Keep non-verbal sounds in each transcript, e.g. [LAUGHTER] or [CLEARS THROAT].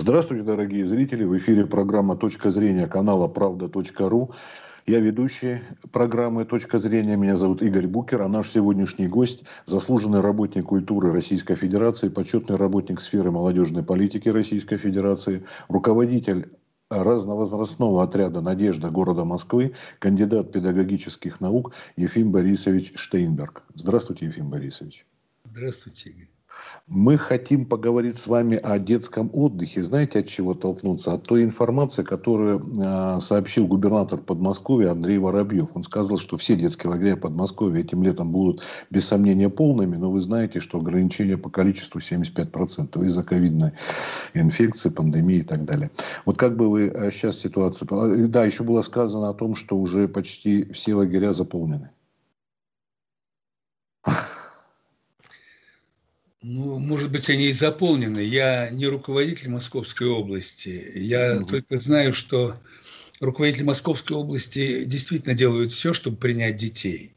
Здравствуйте, дорогие зрители. В эфире программа «Точка зрения» канала «Правда.ру». Я ведущий программы «Точка зрения». Меня зовут Игорь Букер, а наш сегодняшний гость – заслуженный работник культуры Российской Федерации, почетный работник сферы молодежной политики Российской Федерации, руководитель разновозрастного отряда «Надежда» города Москвы, кандидат педагогических наук Ефим Борисович Штейнберг. Здравствуйте, Ефим Борисович. Здравствуйте, Игорь. Мы хотим поговорить с вами о детском отдыхе. Знаете, от чего толкнуться? От той информации, которую э, сообщил губернатор Подмосковья Андрей Воробьев. Он сказал, что все детские лагеря Подмосковья этим летом будут без сомнения полными, но вы знаете, что ограничение по количеству 75% из-за ковидной инфекции, пандемии и так далее. Вот как бы вы сейчас э, ситуацию... Да, еще было сказано о том, что уже почти все лагеря заполнены. Ну, может быть, они и заполнены. Я не руководитель Московской области. Я угу. только знаю, что руководители Московской области действительно делают все, чтобы принять детей.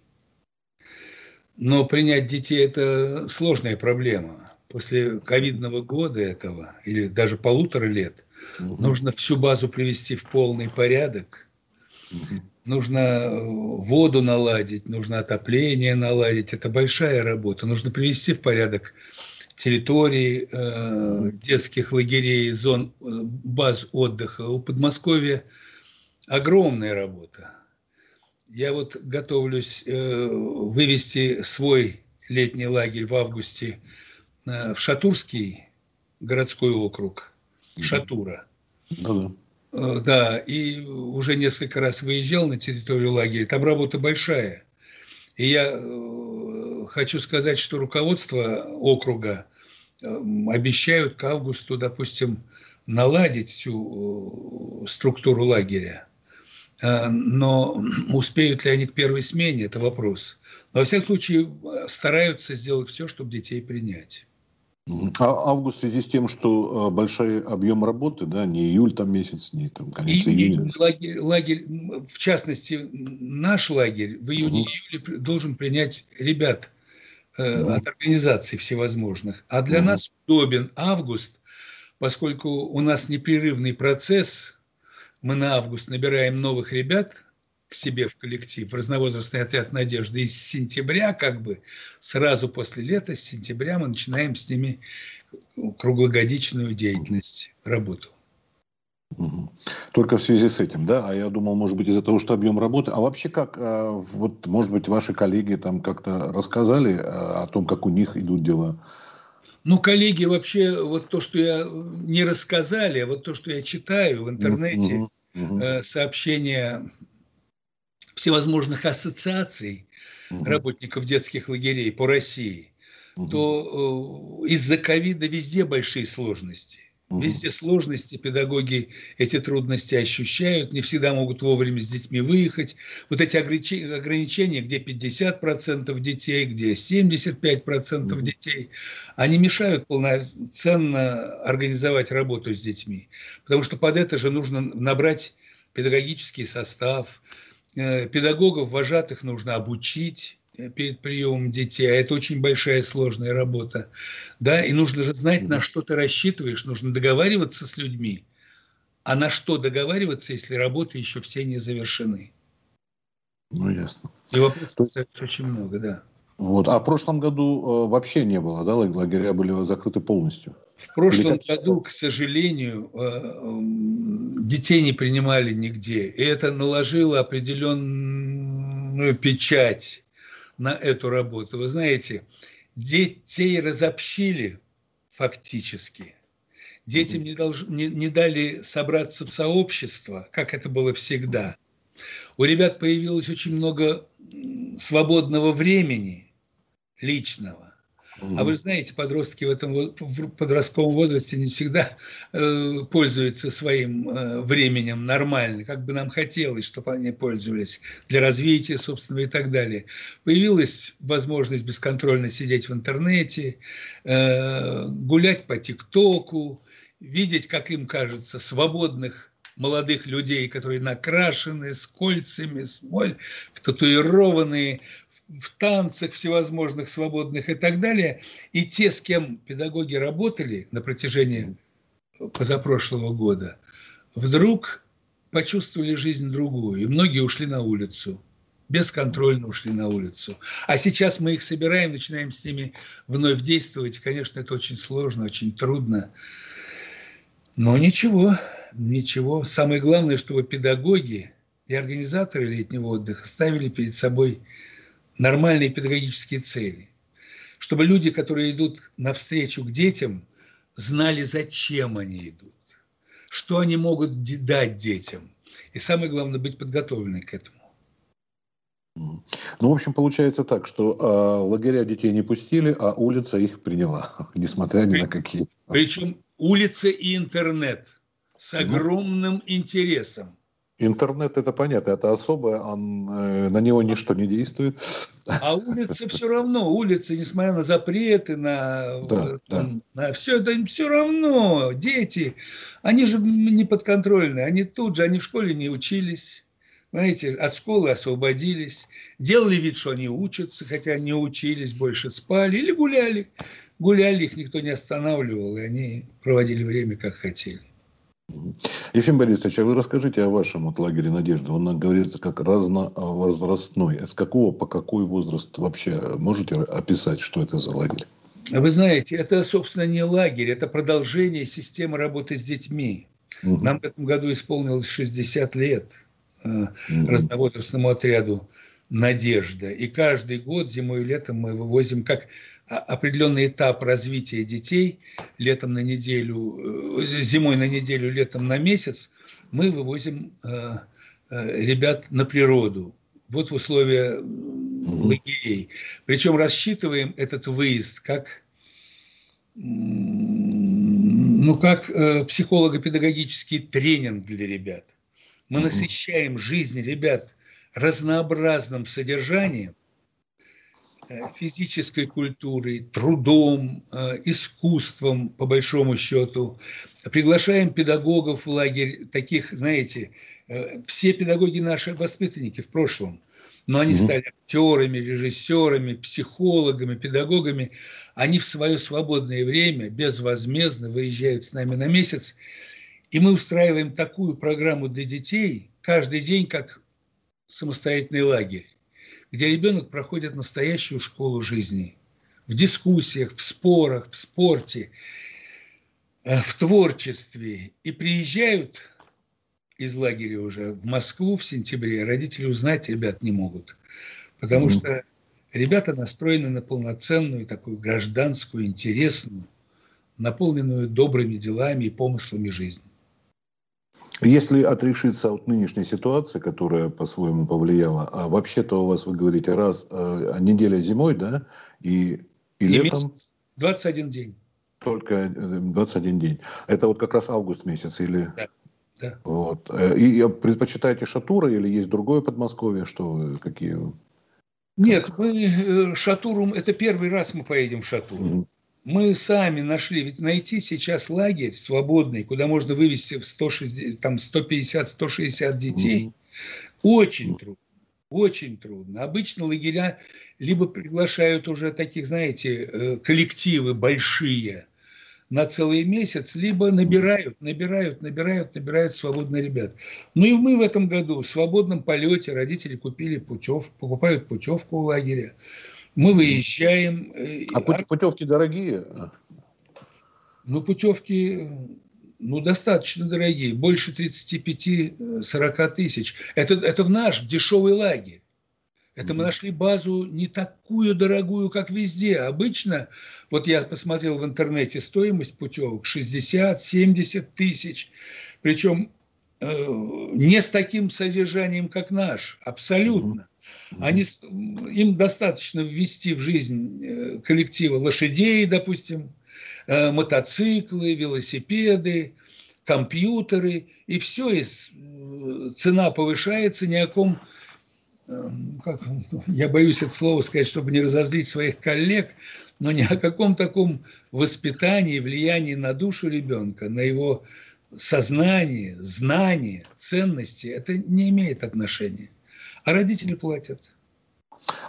Но принять детей – это сложная проблема. После ковидного года этого, или даже полутора лет, угу. нужно всю базу привести в полный порядок. Угу. Нужно воду наладить, нужно отопление наладить. Это большая работа. Нужно привести в порядок территории э, детских лагерей, зон э, баз отдыха. У Подмосковья огромная работа. Я вот готовлюсь э, вывести свой летний лагерь в августе э, в Шатурский городской округ, Шатура. Да-да. Э, да, и уже несколько раз выезжал на территорию лагеря. Там работа большая. И я э, хочу сказать, что руководство округа эм, обещают к августу, допустим, наладить всю э, структуру лагеря. Но [CLEARS THROAT] успеют ли они к первой смене, это вопрос. Но, во всяком случае, стараются сделать все, чтобы детей принять. А август в связи с тем, что большой объем работы, да, не июль там месяц, не там конец июня. Лагерь, лагерь, в частности, наш лагерь в июне-июле должен принять ребят э, угу. от организаций всевозможных. А для угу. нас удобен август, поскольку у нас непрерывный процесс, мы на август набираем новых ребят, к себе в коллектив, в разновозрастный отряд «Надежды». И с сентября, как бы сразу после лета, с сентября мы начинаем с ними круглогодичную деятельность, работу. Только в связи с этим, да? А я думал, может быть, из-за того, что объем работы. А вообще как, а, вот, может быть, ваши коллеги там как-то рассказали а, о том, как у них идут дела? Ну, коллеги, вообще, вот то, что я не рассказали, а вот то, что я читаю в интернете, uh-huh. сообщения всевозможных ассоциаций угу. работников детских лагерей по России, угу. то э, из-за ковида везде большие сложности. Везде сложности, педагоги эти трудности ощущают, не всегда могут вовремя с детьми выехать. Вот эти ограничения, где 50% детей, где 75% детей, они мешают полноценно организовать работу с детьми. Потому что под это же нужно набрать педагогический состав, педагогов, вожатых нужно обучить э, перед приемом детей, а это очень большая сложная работа, да, и нужно же знать, на что ты рассчитываешь, нужно договариваться с людьми, а на что договариваться, если работы еще все не завершены. Ну, ясно. И вопросов То... очень много, да. Вот. А в прошлом году э, вообще не было, да, лагеря были закрыты полностью? В прошлом Или... году, к сожалению, э, детей не принимали нигде. И это наложило определенную печать на эту работу. Вы знаете, детей разобщили фактически. Детям не, долж... не, не дали собраться в сообщество, как это было всегда. У ребят появилось очень много свободного времени личного. А вы знаете, подростки в этом в подростковом возрасте не всегда э, пользуются своим э, временем нормально, как бы нам хотелось, чтобы они пользовались для развития собственного и так далее. Появилась возможность бесконтрольно сидеть в интернете, э, гулять по ТикТоку, видеть, как им кажется, свободных молодых людей, которые накрашены с кольцами, смоль, втатуированные, в, в танцах всевозможных свободных и так далее. И те, с кем педагоги работали на протяжении позапрошлого года, вдруг почувствовали жизнь другую, и многие ушли на улицу бесконтрольно ушли на улицу. А сейчас мы их собираем, начинаем с ними вновь действовать. Конечно, это очень сложно, очень трудно. Но ничего, ничего. Самое главное, чтобы педагоги и организаторы летнего отдыха ставили перед собой нормальные педагогические цели. Чтобы люди, которые идут навстречу к детям, знали, зачем они идут, что они могут дать детям. И самое главное, быть подготовлены к этому. Ну, в общем, получается так, что э, лагеря детей не пустили, а улица их приняла, [LAUGHS] несмотря ни на какие. Причем улица и интернет с ну. огромным ну, интересом. Интернет это понятно, это особое, он, э, на него ничто не действует. А улица все равно, улица, несмотря на запреты, на, да, там, да. на все это все равно, дети, они же не подконтрольны, они тут же, они в школе не учились знаете, от школы освободились, делали вид, что они учатся, хотя не учились, больше спали или гуляли. Гуляли, их никто не останавливал, и они проводили время, как хотели. Ефим Борисович, а вы расскажите о вашем вот лагере «Надежда». Он говорится как разновозрастной. С какого по какой возраст вообще можете описать, что это за лагерь? Вы знаете, это, собственно, не лагерь, это продолжение системы работы с детьми. Угу. Нам в этом году исполнилось 60 лет mm разновозрастному отряду «Надежда». И каждый год, зимой и летом, мы вывозим как определенный этап развития детей, летом на неделю, э, зимой на неделю, летом на месяц, мы вывозим э, ребят на природу. Вот в условия лагерей. Причем рассчитываем этот выезд как ну, как э, психолого-педагогический тренинг для ребят. Мы насыщаем жизнь ребят разнообразным содержанием, э, физической культурой, трудом, э, искусством, по большому счету. Приглашаем педагогов в лагерь, таких, знаете, э, все педагоги наши воспитанники в прошлом, но они стали актерами, режиссерами, психологами, педагогами. Они в свое свободное время безвозмездно выезжают с нами на месяц и мы устраиваем такую программу для детей каждый день, как самостоятельный лагерь, где ребенок проходит настоящую школу жизни. В дискуссиях, в спорах, в спорте, э, в творчестве. И приезжают из лагеря уже в Москву в сентябре, родители узнать ребят не могут. Потому mm-hmm. что ребята настроены на полноценную, такую гражданскую, интересную, наполненную добрыми делами и помыслами жизнь. Если отрешиться от нынешней ситуации, которая по-своему повлияла, а вообще-то у вас, вы говорите, раз э, неделя зимой, да, и, и, и летом... 21 день. Только 21 э, день. Это вот как раз август месяц или... Да. Да. Вот. Э, и предпочитаете Шатура или есть другое Подмосковье? Что вы, какие? Нет, мы э, Шатуру, это первый раз мы поедем в Шатур. Угу мы сами нашли, ведь найти сейчас лагерь свободный, куда можно вывести в 160, там 150-160 детей, очень трудно. Очень трудно. Обычно лагеря либо приглашают уже таких, знаете, э, коллективы большие на целый месяц, либо набирают, набирают, набирают, набирают свободные ребят. Ну и мы в этом году в свободном полете родители купили путевку, покупают путевку в лагере. Мы выезжаем. Э, а путевки дорогие? Ну, путевки ну, достаточно дорогие, больше 35-40 тысяч. Это, это в наш дешевый лагерь. Это мы нашли базу не такую дорогую, как везде. Обычно, вот я посмотрел в интернете стоимость путевок 60-70 тысяч. Причем Э, не с таким содержанием, как наш, абсолютно. Они, им достаточно ввести в жизнь э, коллектива лошадей, допустим, э, мотоциклы, велосипеды, компьютеры, и все, и цена повышается, ни о ком, как, я боюсь это слово сказать, чтобы не разозлить своих коллег, но ни о каком таком воспитании, влиянии на душу ребенка, на его сознание, знание, ценности, это не имеет отношения. А родители платят.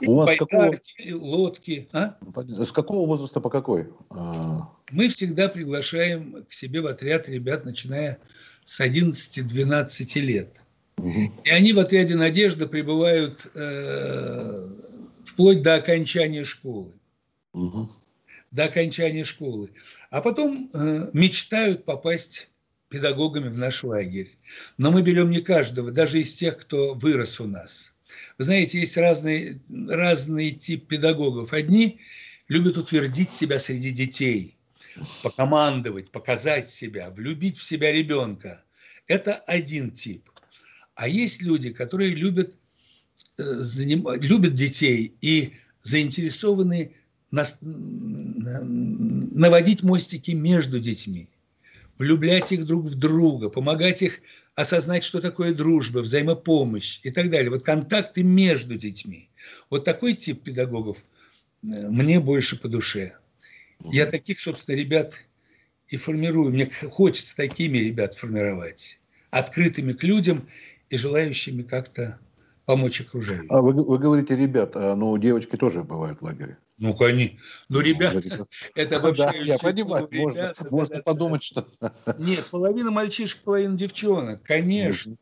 У вас какого... лодки. А? С какого возраста по какой? А. Мы всегда приглашаем к себе в отряд ребят, начиная с 11-12 лет. Угу. И они в отряде «Надежда» пребывают э, вплоть до окончания школы. Угу. До окончания школы. А потом э, мечтают попасть педагогами в наш лагерь. Но мы берем не каждого, даже из тех, кто вырос у нас. Вы знаете, есть разный, разный тип педагогов. Одни любят утвердить себя среди детей, покомандовать, показать себя, влюбить в себя ребенка. Это один тип. А есть люди, которые любят, э, заним, любят детей и заинтересованы нас, наводить мостики между детьми, влюблять их друг в друга, помогать их осознать, что такое дружба, взаимопомощь и так далее. Вот контакты между детьми. Вот такой тип педагогов э, мне больше по душе. Я таких, собственно, ребят и формирую. Мне хочется такими ребят формировать. Открытыми к людям и желающими как-то помочь окружающим. А вы, вы говорите, ребят, а, ну, девочки тоже бывают в лагере. Ну, конечно. Ну, ну [LAUGHS] ребята, это вообще... Да, я понимаю, можно, можно подумать, что... [LAUGHS] Нет, половина мальчишек, половина девчонок, конечно.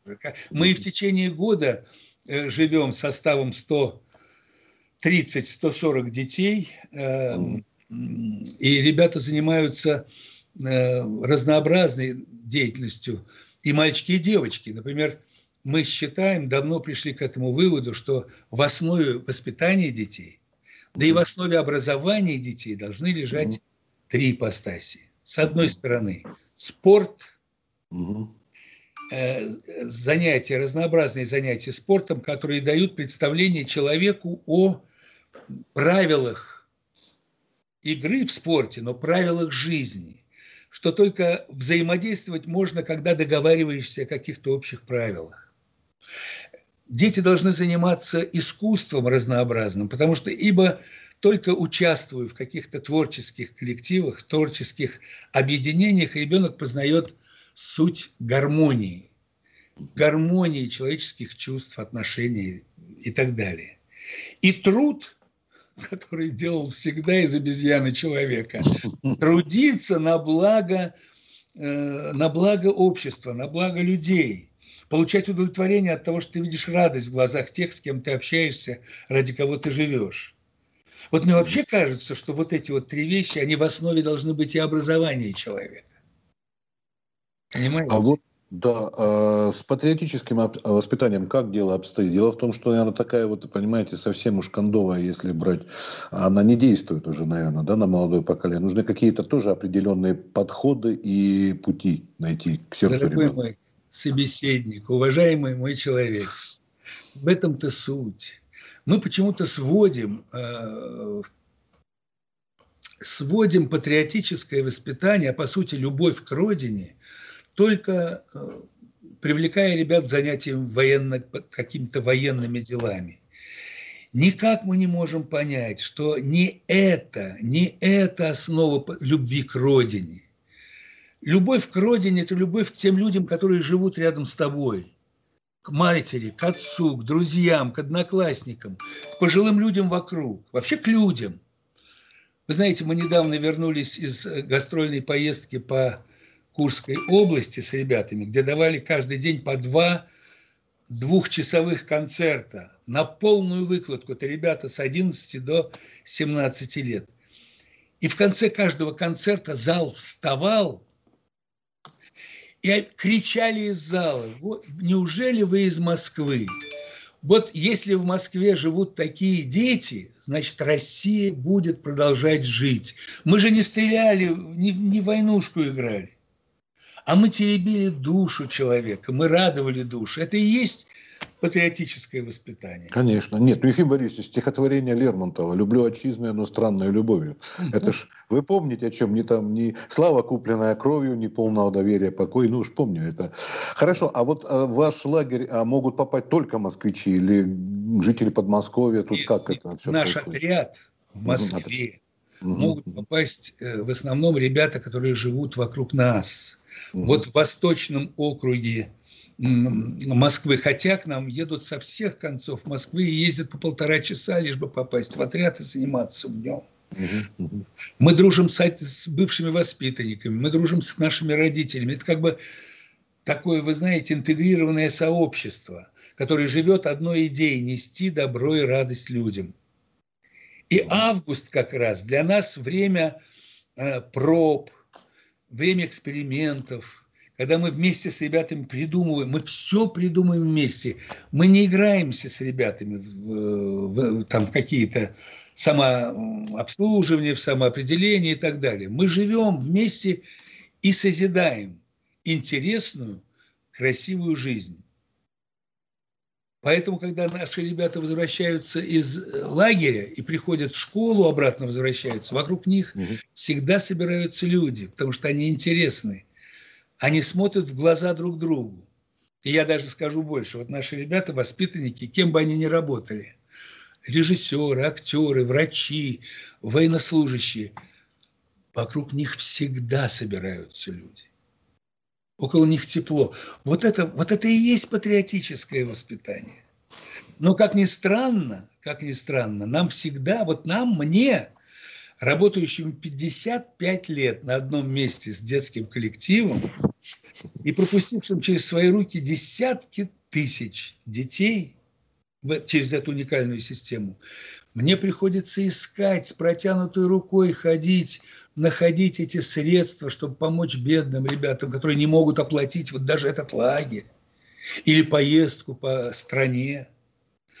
Мы в течение года э, живем составом 130-140 детей, эм, и ребята занимаются э, разнообразной деятельностью, и мальчики, и девочки. Например, мы считаем, давно пришли к этому выводу, что в основе воспитания детей, да и в основе образования детей должны лежать три ипостаси. С одной стороны, спорт, э, занятия, разнообразные занятия спортом, которые дают представление человеку о правилах игры в спорте, но правилах жизни, что только взаимодействовать можно, когда договариваешься о каких-то общих правилах. Дети должны заниматься искусством разнообразным, потому что ибо только участвуя в каких-то творческих коллективах, творческих объединениях, ребенок познает суть гармонии, гармонии человеческих чувств, отношений и так далее. И труд, который делал всегда из обезьяны человека, трудиться на благо, э, на благо общества, на благо людей – получать удовлетворение от того, что ты видишь радость в глазах тех, с кем ты общаешься, ради кого ты живешь. Вот мне вообще кажется, что вот эти вот три вещи, они в основе должны быть и образования человека. Понимаете? А вот да, а с патриотическим воспитанием как дело обстоит? Дело в том, что, наверное, такая вот, понимаете, совсем уж кондовая, если брать, она не действует уже, наверное, да, на молодое поколение. Нужны какие-то тоже определенные подходы и пути найти к сердцу Дорогой ребенка. мой, собеседник, уважаемый мой человек. В этом-то суть. Мы почему-то сводим, э, сводим патриотическое воспитание, а по сути любовь к родине, только э, привлекая ребят к занятиям военно, какими-то военными делами. Никак мы не можем понять, что не это, не это основа любви к родине – Любовь к родине – это любовь к тем людям, которые живут рядом с тобой. К матери, к отцу, к друзьям, к одноклассникам, к пожилым людям вокруг. Вообще к людям. Вы знаете, мы недавно вернулись из э, гастрольной поездки по Курской области с ребятами, где давали каждый день по два двухчасовых концерта на полную выкладку. Это ребята с 11 до 17 лет. И в конце каждого концерта зал вставал и кричали из зала, вот, неужели вы из Москвы? Вот если в Москве живут такие дети, значит, Россия будет продолжать жить. Мы же не стреляли, не, не войнушку играли, а мы теребили душу человека, мы радовали душу. Это и есть патриотическое воспитание. Конечно. Нет, ну, Ефим Борисович, стихотворение Лермонтова «Люблю отчизну, но странной любовью». Это ж, вы помните, о чем? Не там, не слава, купленная кровью, не полного доверия, покой. Ну уж помню это. Хорошо, а вот а, в ваш лагерь а, могут попасть только москвичи или жители Подмосковья? Тут Нет, как это все Наш происходит? отряд в Москве угу. могут попасть э, в основном ребята, которые живут вокруг нас. Угу. Вот в Восточном округе Москвы, хотя к нам едут со всех концов Москвы и ездят по полтора часа, лишь бы попасть в отряд и заниматься в нем. Мы дружим с, с бывшими воспитанниками, мы дружим с нашими родителями. Это как бы такое, вы знаете, интегрированное сообщество, которое живет одной идеей – нести добро и радость людям. И август как раз для нас время э, проб, время экспериментов, когда мы вместе с ребятами придумываем, мы все придумываем вместе. Мы не играемся с ребятами в, в, там, в какие-то самообслуживания, в самоопределение и так далее. Мы живем вместе и созидаем интересную, красивую жизнь. Поэтому, когда наши ребята возвращаются из лагеря и приходят в школу, обратно возвращаются, вокруг них угу. всегда собираются люди, потому что они интересны. Они смотрят в глаза друг другу. И я даже скажу больше. Вот наши ребята, воспитанники, кем бы они ни работали, режиссеры, актеры, врачи, военнослужащие, вокруг них всегда собираются люди около них тепло. Вот это, вот это и есть патриотическое воспитание. Но как ни странно, как ни странно, нам всегда, вот нам, мне, работающим 55 лет на одном месте с детским коллективом и пропустившим через свои руки десятки тысяч детей через эту уникальную систему, мне приходится искать с протянутой рукой, ходить, находить эти средства, чтобы помочь бедным ребятам, которые не могут оплатить вот даже этот лагерь или поездку по стране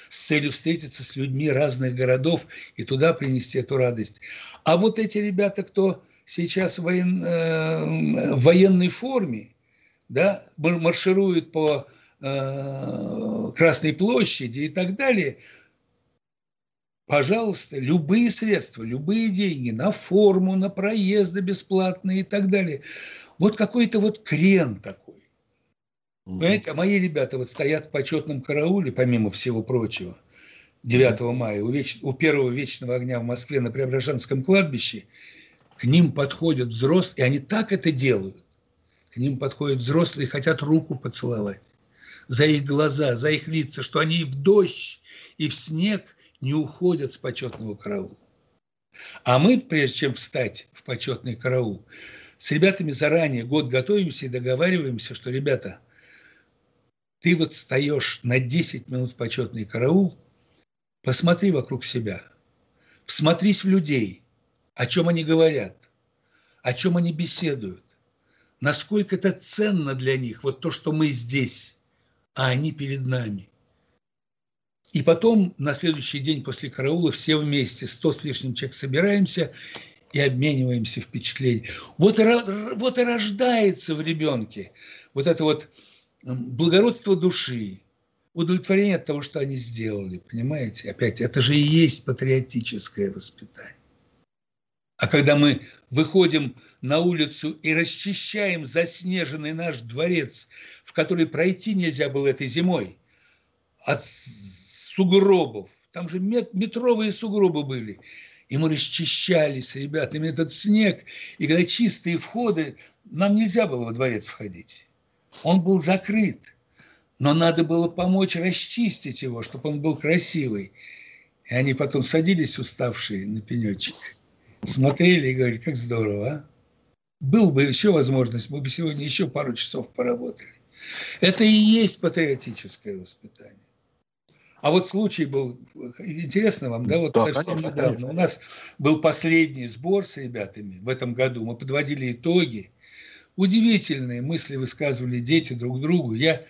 с целью встретиться с людьми разных городов и туда принести эту радость. А вот эти ребята, кто сейчас в, воен, э, военной форме, да, маршируют по э, Красной площади и так далее – пожалуйста, любые средства, любые деньги на форму, на проезды бесплатные и так далее. Вот какой-то вот крен такой. Понимаете, а мои ребята вот стоят в почетном карауле, помимо всего прочего, 9 mm-hmm. мая, у, веч... у первого вечного огня в Москве на Преображенском кладбище, к ним подходят взрослые, и они так это делают. К ним подходят взрослые и хотят руку поцеловать за их глаза, за их лица, что они и в дождь, и в снег не уходят с почетного караула. А мы, прежде чем встать в почетный караул, с ребятами заранее год готовимся и договариваемся, что, ребята, ты вот встаешь на 10 минут в почетный караул, посмотри вокруг себя, всмотрись в людей, о чем они говорят, о чем они беседуют, насколько это ценно для них, вот то, что мы здесь, а они перед нами. И потом на следующий день после караула все вместе, сто с лишним человек, собираемся и обмениваемся впечатлениями. Вот вот и рождается в ребенке вот это вот благородство души, удовлетворение от того, что они сделали. Понимаете? Опять, это же и есть патриотическое воспитание. А когда мы выходим на улицу и расчищаем заснеженный наш дворец, в который пройти нельзя было этой зимой, от сугробов. Там же метровые сугробы были. И мы расчищали с ребятами этот снег. И когда чистые входы, нам нельзя было во дворец входить. Он был закрыт. Но надо было помочь расчистить его, чтобы он был красивый. И они потом садились уставшие на пенечек, смотрели и говорили, как здорово, а? Был бы еще возможность, мы бы сегодня еще пару часов поработали. Это и есть патриотическое воспитание. А вот случай был, интересно вам, да, вот да, совсем конечно, недавно. Конечно. У нас был последний сбор с ребятами в этом году. Мы подводили итоги. Удивительные мысли высказывали дети друг другу. Я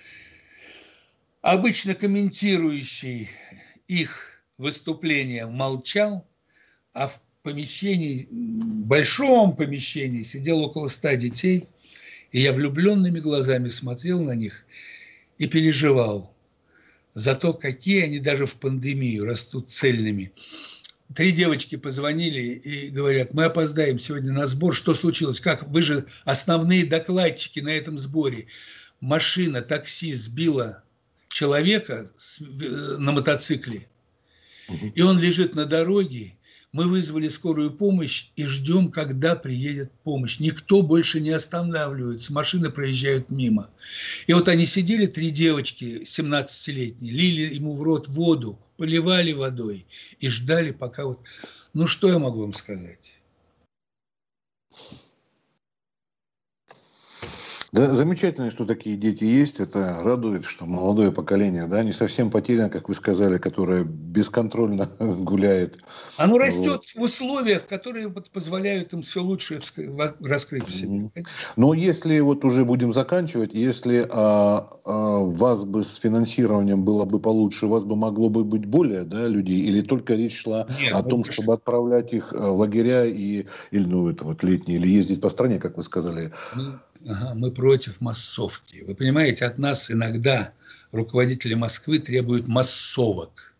обычно комментирующий их выступление молчал, а в помещении, большом помещении сидел около ста детей, и я влюбленными глазами смотрел на них и переживал – за то, какие они даже в пандемию растут цельными. Три девочки позвонили и говорят, мы опоздаем сегодня на сбор. Что случилось? Как? Вы же основные докладчики на этом сборе. Машина, такси сбила человека на мотоцикле, и он лежит на дороге. Мы вызвали скорую помощь и ждем, когда приедет помощь. Никто больше не останавливается, машины проезжают мимо. И вот они сидели, три девочки 17-летние, лили ему в рот воду, поливали водой и ждали, пока вот... Ну, что я могу вам сказать? Да, замечательно, что такие дети есть. Это радует, что молодое поколение, да, не совсем потеряно, как вы сказали, которое бесконтрольно [LAUGHS] гуляет. Оно растет вот. в условиях, которые позволяют им все лучше раскрыть в себе. Но если вот уже будем заканчивать, если а, а, вас бы с финансированием было бы получше, у вас бы могло бы быть более да, людей, или только речь шла Нет, о ну, том, чтобы отправлять их в лагеря и, или ну это вот летние, или ездить по стране, как вы сказали. Ну, ага, мы против массовки. Вы понимаете, от нас иногда руководители Москвы требуют массовок.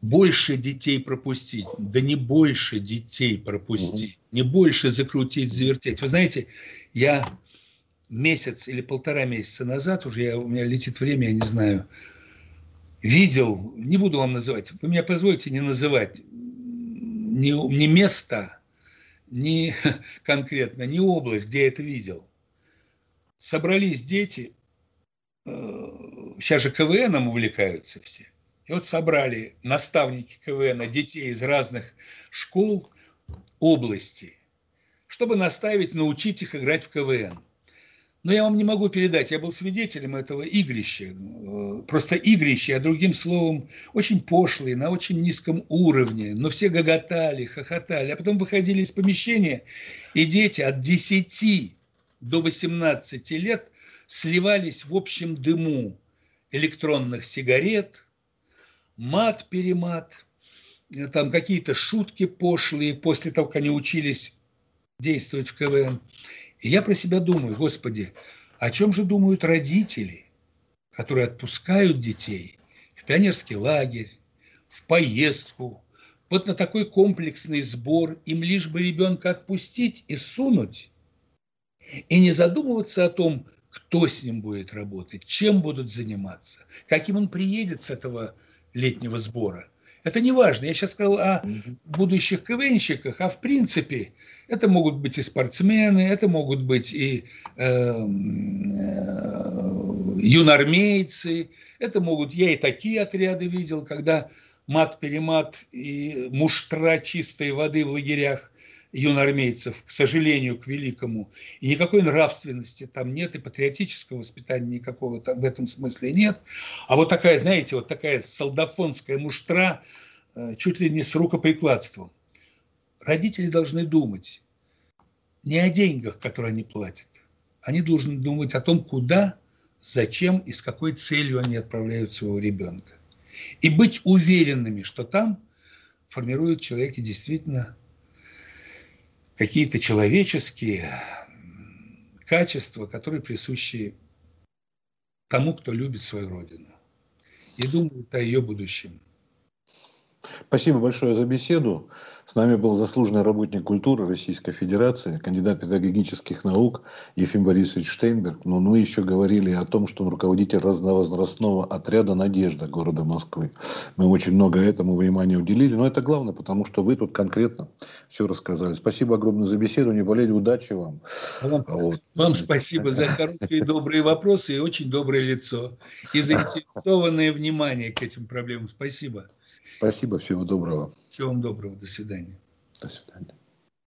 Больше детей пропустить, да не больше детей пропустить, угу. не больше закрутить, завертеть. Вы знаете, я месяц или полтора месяца назад, уже я, у меня летит время, я не знаю, видел, не буду вам называть, вы меня позволите не называть ни, ни место, ни [LAUGHS] конкретно, ни область, где я это видел собрались дети, э, сейчас же КВНом увлекаются все. И вот собрали наставники КВН детей из разных школ области, чтобы наставить, научить их играть в КВН. Но я вам не могу передать, я был свидетелем этого игрища. Э, просто игрище, а другим словом, очень пошлые, на очень низком уровне. Но все гоготали, хохотали. А потом выходили из помещения, и дети от 10 до 18 лет сливались в общем дыму электронных сигарет, мат-перемат, там какие-то шутки пошлые после того, как они учились действовать в КВН. И я про себя думаю, господи, о чем же думают родители, которые отпускают детей в пионерский лагерь, в поездку, вот на такой комплексный сбор, им лишь бы ребенка отпустить и сунуть и не задумываться о том, кто с ним будет работать, чем будут заниматься, каким он приедет с этого летнего сбора. Это не важно. Я сейчас сказал о будущих КВНщиках, а в принципе это могут быть и спортсмены, это могут быть и э, э, юнормейцы, это могут, я и такие отряды видел, когда мат-перемат и муштра чистой воды в лагерях – юноармейцев, к сожалению, к великому, и никакой нравственности там нет, и патриотического воспитания никакого в этом смысле нет. А вот такая, знаете, вот такая солдафонская муштра, э, чуть ли не с рукоприкладством. Родители должны думать не о деньгах, которые они платят. Они должны думать о том, куда, зачем и с какой целью они отправляют своего ребенка. И быть уверенными, что там формируют человеке действительно какие-то человеческие качества, которые присущи тому, кто любит свою родину и думает о ее будущем. Спасибо большое за беседу. С нами был заслуженный работник культуры Российской Федерации, кандидат педагогических наук Ефим Борисович Штейнберг. Но мы еще говорили о том, что он руководитель разновозрастного отряда «Надежда» города Москвы. Мы очень много этому внимания уделили, но это главное, потому что вы тут конкретно все рассказали. Спасибо огромное за беседу, не болели, удачи вам. Вам, вот. вам спасибо за короткие добрые вопросы и очень доброе лицо. И заинтересованное внимание к этим проблемам. Спасибо. Спасибо, всего доброго. Всего вам доброго, до свидания. До свидания.